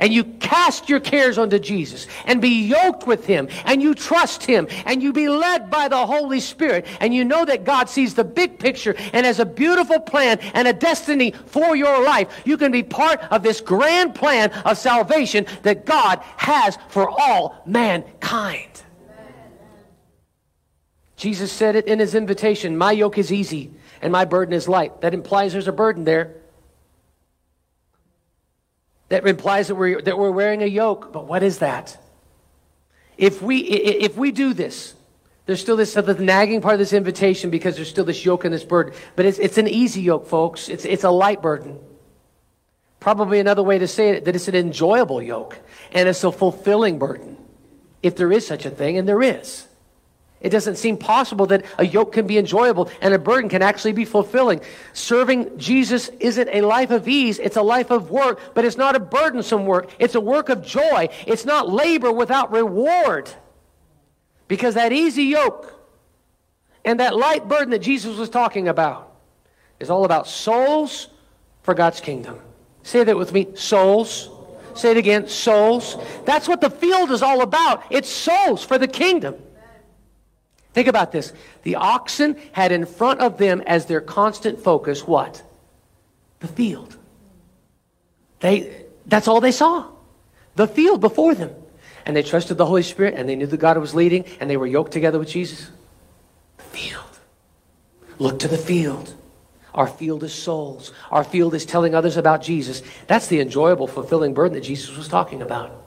and you cast your cares onto Jesus and be yoked with Him and you trust Him and you be led by the Holy Spirit and you know that God sees the big picture and has a beautiful plan and a destiny for your life, you can be part of this grand plan of salvation that God has for all mankind. Jesus said it in his invitation My yoke is easy and my burden is light. That implies there's a burden there that implies that we're, that we're wearing a yoke. But what is that? If we, if we do this, there's still this the nagging part of this invitation because there's still this yoke and this burden. But it's, it's an easy yoke, folks. It's, it's a light burden. Probably another way to say it, that it's an enjoyable yoke. And it's a fulfilling burden. If there is such a thing, and there is. It doesn't seem possible that a yoke can be enjoyable and a burden can actually be fulfilling. Serving Jesus isn't a life of ease, it's a life of work, but it's not a burdensome work. It's a work of joy. It's not labor without reward. Because that easy yoke and that light burden that Jesus was talking about is all about souls for God's kingdom. Say that with me souls. Say it again souls. That's what the field is all about. It's souls for the kingdom. Think about this. The oxen had in front of them as their constant focus what? The field. They, that's all they saw. The field before them. And they trusted the Holy Spirit and they knew that God was leading and they were yoked together with Jesus. The field. Look to the field. Our field is souls. Our field is telling others about Jesus. That's the enjoyable, fulfilling burden that Jesus was talking about.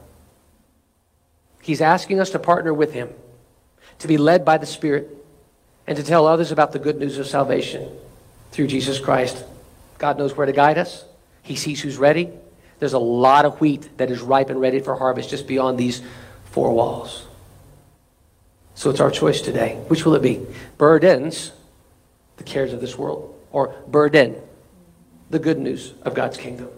He's asking us to partner with him to be led by the Spirit, and to tell others about the good news of salvation through Jesus Christ. God knows where to guide us, He sees who's ready. There's a lot of wheat that is ripe and ready for harvest just beyond these four walls. So it's our choice today. Which will it be? Burdens, the cares of this world, or burden, the good news of God's kingdom.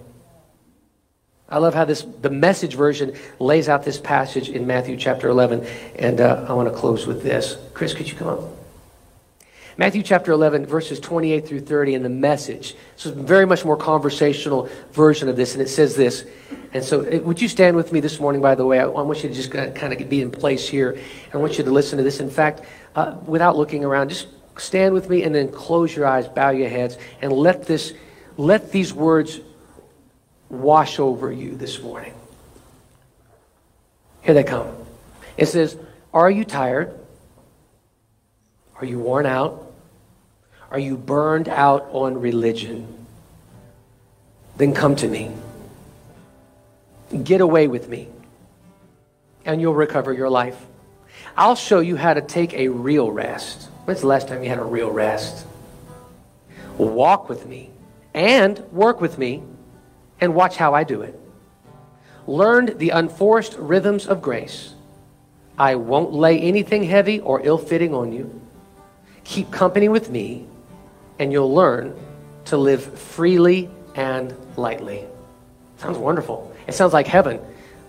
I love how this the message version lays out this passage in Matthew chapter 11, and uh, I want to close with this. Chris, could you come up? Matthew chapter 11, verses 28 through 30 in the message. So it's a very much more conversational version of this, and it says this. And so, uh, would you stand with me this morning, by the way? I want you to just kind of be in place here. I want you to listen to this. In fact, uh, without looking around, just stand with me and then close your eyes, bow your heads, and let this, let these words wash over you this morning. Here they come. It says, Are you tired? Are you worn out? Are you burned out on religion? Then come to me. Get away with me, and you'll recover your life. I'll show you how to take a real rest. When's the last time you had a real rest? Walk with me and work with me and watch how I do it. Learned the unforced rhythms of grace. I won't lay anything heavy or ill fitting on you. Keep company with me, and you'll learn to live freely and lightly. Sounds wonderful. It sounds like heaven.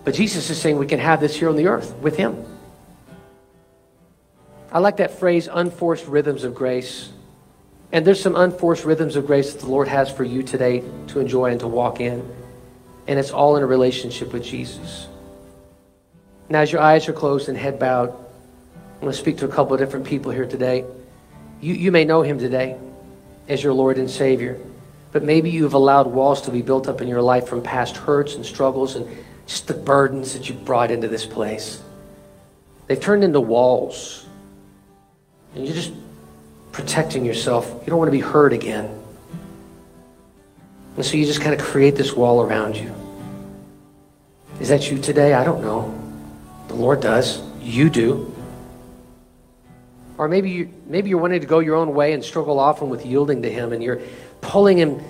But Jesus is saying we can have this here on the earth with Him. I like that phrase, unforced rhythms of grace. And there's some unforced rhythms of grace that the Lord has for you today to enjoy and to walk in. And it's all in a relationship with Jesus. Now, as your eyes are closed and head bowed, I'm going to speak to a couple of different people here today. You, you may know him today as your Lord and Savior, but maybe you've allowed walls to be built up in your life from past hurts and struggles and just the burdens that you brought into this place. They've turned into walls. And you're just protecting yourself. You don't want to be hurt again. And so you just kind of create this wall around you. Is that you today? I don't know. The Lord does. You do. Or maybe you maybe you're wanting to go your own way and struggle often with yielding to him and you're pulling him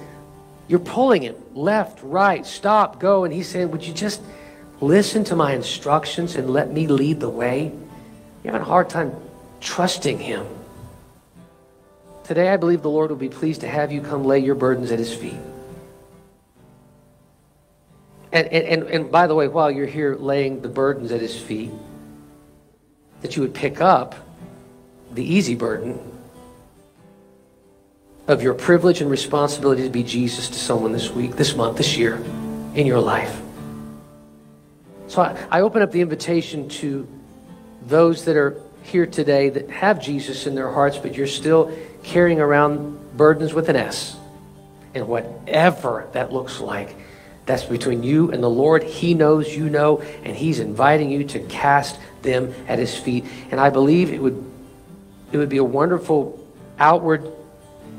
you're pulling him left, right, stop, go and he's saying, "Would you just listen to my instructions and let me lead the way?" You're having a hard time trusting him. Today I believe the Lord will be pleased to have you come lay your burdens at his feet. And, and, and, by the way, while you're here laying the burdens at his feet, that you would pick up the easy burden of your privilege and responsibility to be Jesus to someone this week, this month, this year, in your life. So I, I open up the invitation to those that are here today that have Jesus in their hearts, but you're still carrying around burdens with an S. And whatever that looks like, that's between you and the Lord. He knows you know, and He's inviting you to cast them at His feet. And I believe it would, it would be a wonderful outward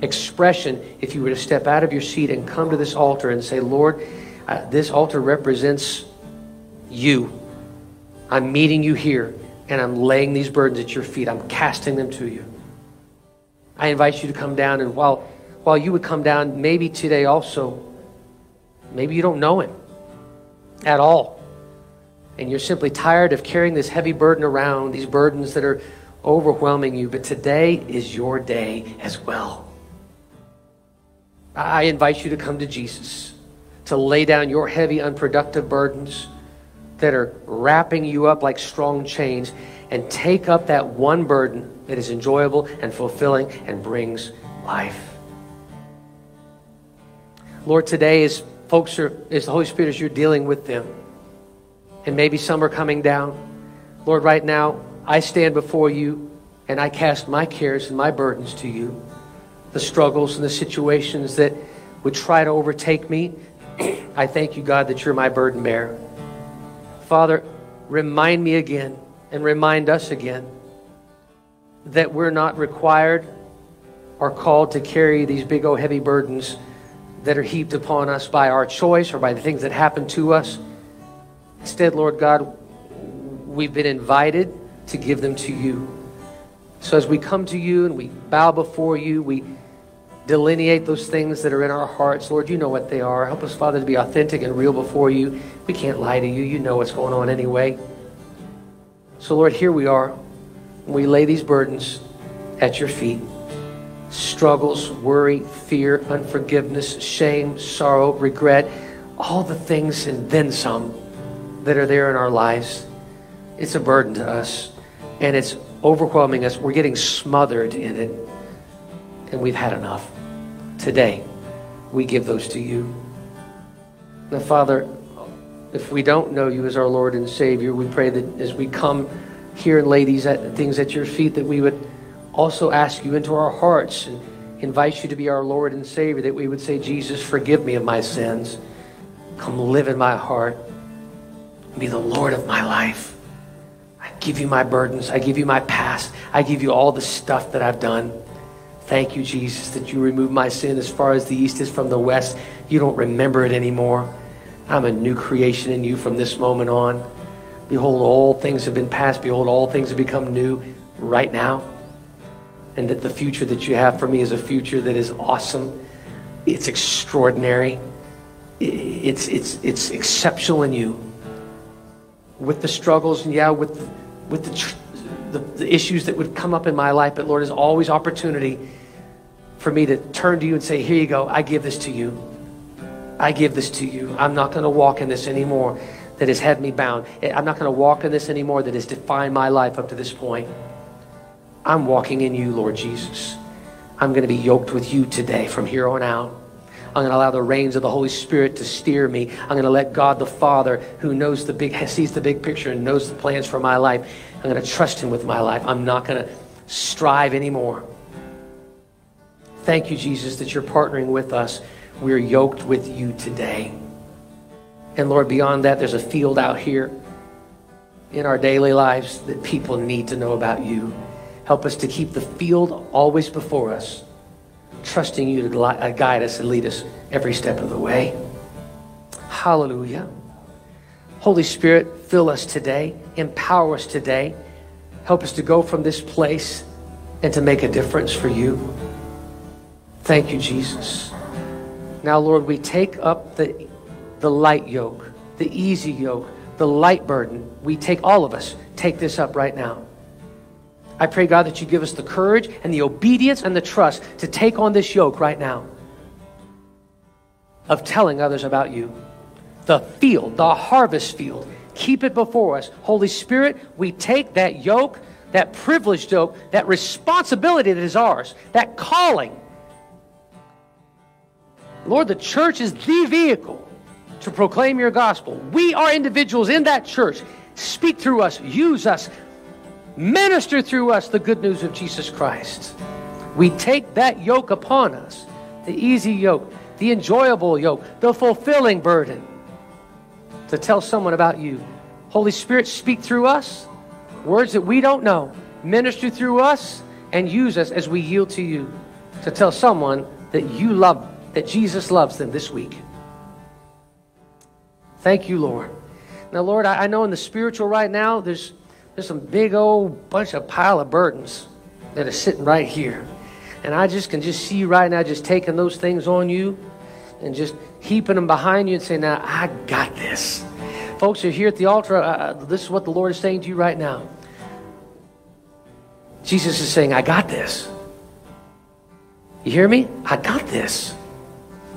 expression if you were to step out of your seat and come to this altar and say, Lord, uh, this altar represents you. I'm meeting you here, and I'm laying these burdens at your feet. I'm casting them to you. I invite you to come down, and while, while you would come down, maybe today also, Maybe you don't know Him at all. And you're simply tired of carrying this heavy burden around, these burdens that are overwhelming you. But today is your day as well. I invite you to come to Jesus, to lay down your heavy, unproductive burdens that are wrapping you up like strong chains and take up that one burden that is enjoyable and fulfilling and brings life. Lord, today is folks are, as the Holy Spirit, as you're dealing with them, and maybe some are coming down, Lord, right now, I stand before you and I cast my cares and my burdens to you. The struggles and the situations that would try to overtake me. I thank you, God, that you're my burden bearer. Father, remind me again and remind us again that we're not required or called to carry these big old heavy burdens that are heaped upon us by our choice or by the things that happen to us. Instead, Lord God, we've been invited to give them to you. So as we come to you and we bow before you, we delineate those things that are in our hearts. Lord, you know what they are. Help us, Father, to be authentic and real before you. We can't lie to you. You know what's going on anyway. So, Lord, here we are. We lay these burdens at your feet struggles, worry, fear, unforgiveness, shame, sorrow, regret, all the things and then some that are there in our lives. It's a burden to us and it's overwhelming us. We're getting smothered in it and we've had enough. Today, we give those to you. Now, Father, if we don't know you as our Lord and Savior, we pray that as we come here and lay these things at your feet, that we would also ask you into our hearts and invite you to be our Lord and Savior, that we would say, Jesus, forgive me of my sins. Come live in my heart. Be the Lord of my life. I give you my burdens. I give you my past. I give you all the stuff that I've done. Thank you, Jesus, that you remove my sin as far as the east is from the west. You don't remember it anymore. I'm a new creation in you from this moment on. Behold, all things have been passed. Behold, all things have become new right now and that the future that you have for me is a future that is awesome. It's extraordinary. It's, it's, it's exceptional in you. With the struggles and yeah, with, with the, the, the issues that would come up in my life, but Lord, there's always opportunity for me to turn to you and say, Here you go, I give this to you. I give this to you. I'm not going to walk in this anymore that has had me bound. Eh, I'm not going to walk in this anymore that has defined my life up to this point. I'm walking in you, Lord Jesus. I'm going to be yoked with you today from here on out. I'm going to allow the reins of the Holy Spirit to steer me. I'm going to let God the Father, who knows the big, sees the big picture and knows the plans for my life, I'm going to trust Him with my life. I'm not going to strive anymore. Thank you, Jesus, that you're partnering with us. We're yoked with you today. And Lord, beyond that, there's a field out here in our daily lives that people need to know about you. Help us to keep the field always before us, trusting you to uh, guide us and lead us every step of the way. Hallelujah. Holy Spirit, fill us today, empower us today. Help us to go from this place and to make a difference for you. Thank you, Jesus. Now, Lord, we take up the, the light yoke, the easy yoke, the light burden. We take, all of us, take this up right now. I pray, God, that you give us the courage and the obedience and the trust to take on this yoke right now of telling others about you. The field, the harvest field, keep it before us. Holy Spirit, we take that yoke, that privileged yoke, that responsibility that is ours, that calling Lord, the church is the vehicle to proclaim your gospel. We are individuals in that church. Speak through us, use us, minister through us the good news of Jesus Christ. We take that yoke upon us the easy yoke, the enjoyable yoke, the fulfilling burden to tell someone about you. Holy Spirit, speak through us words that we don't know, minister through us, and use us as we yield to you to tell someone that you love that Jesus loves them this week. Thank you, Lord. Now, Lord, I, I know in the spiritual right now, there's, there's some big old bunch of pile of burdens that are sitting right here. And I just can just see you right now just taking those things on you and just heaping them behind you and saying, now, I got this. Folks are here at the altar. Uh, uh, this is what the Lord is saying to you right now. Jesus is saying, I got this. You hear me? I got this.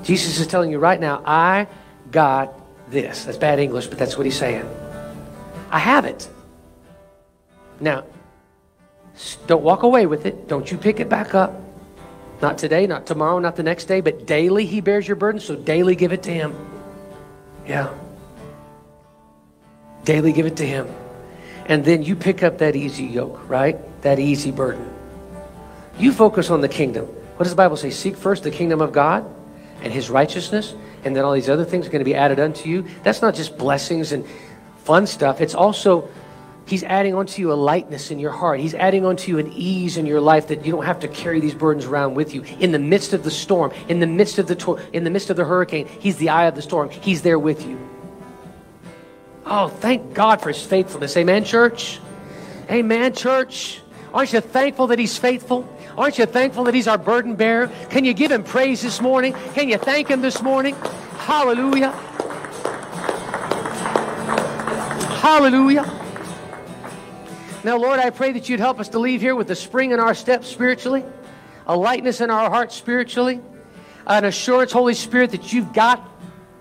Jesus is telling you right now, I got this. That's bad English, but that's what he's saying. I have it. Now, don't walk away with it. Don't you pick it back up. Not today, not tomorrow, not the next day, but daily he bears your burden, so daily give it to him. Yeah. Daily give it to him. And then you pick up that easy yoke, right? That easy burden. You focus on the kingdom. What does the Bible say? Seek first the kingdom of God and his righteousness, and then all these other things are going to be added unto you. That's not just blessings and fun stuff. It's also He's adding onto you a lightness in your heart. He's adding onto you an ease in your life that you don't have to carry these burdens around with you. In the midst of the storm, in the midst of the in the midst of the hurricane, He's the eye of the storm. He's there with you. Oh, thank God for His faithfulness. Amen, church. Amen, church. Aren't you thankful that He's faithful? Aren't you thankful that He's our burden bearer? Can you give Him praise this morning? Can you thank Him this morning? Hallelujah. Hallelujah. Now, Lord, I pray that you'd help us to leave here with a spring in our step spiritually, a lightness in our heart spiritually, an assurance, Holy Spirit, that you've got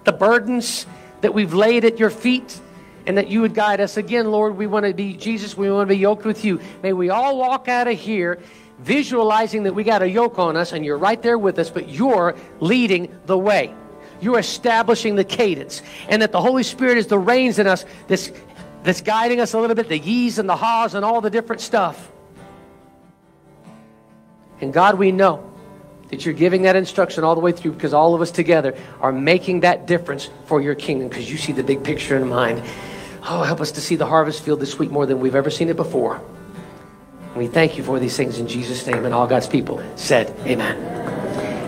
the burdens that we've laid at your feet and that you would guide us. Again, Lord, we want to be Jesus, we want to be yoked with you. May we all walk out of here visualizing that we got a yoke on us and you're right there with us, but you're leading the way. You're establishing the cadence. And that the Holy Spirit is the reins in us that's, that's guiding us a little bit, the yees and the haws and all the different stuff. And God, we know that you're giving that instruction all the way through because all of us together are making that difference for your kingdom because you see the big picture in mind. Oh, help us to see the harvest field this week more than we've ever seen it before. We thank you for these things in Jesus' name. And all God's people said, Amen.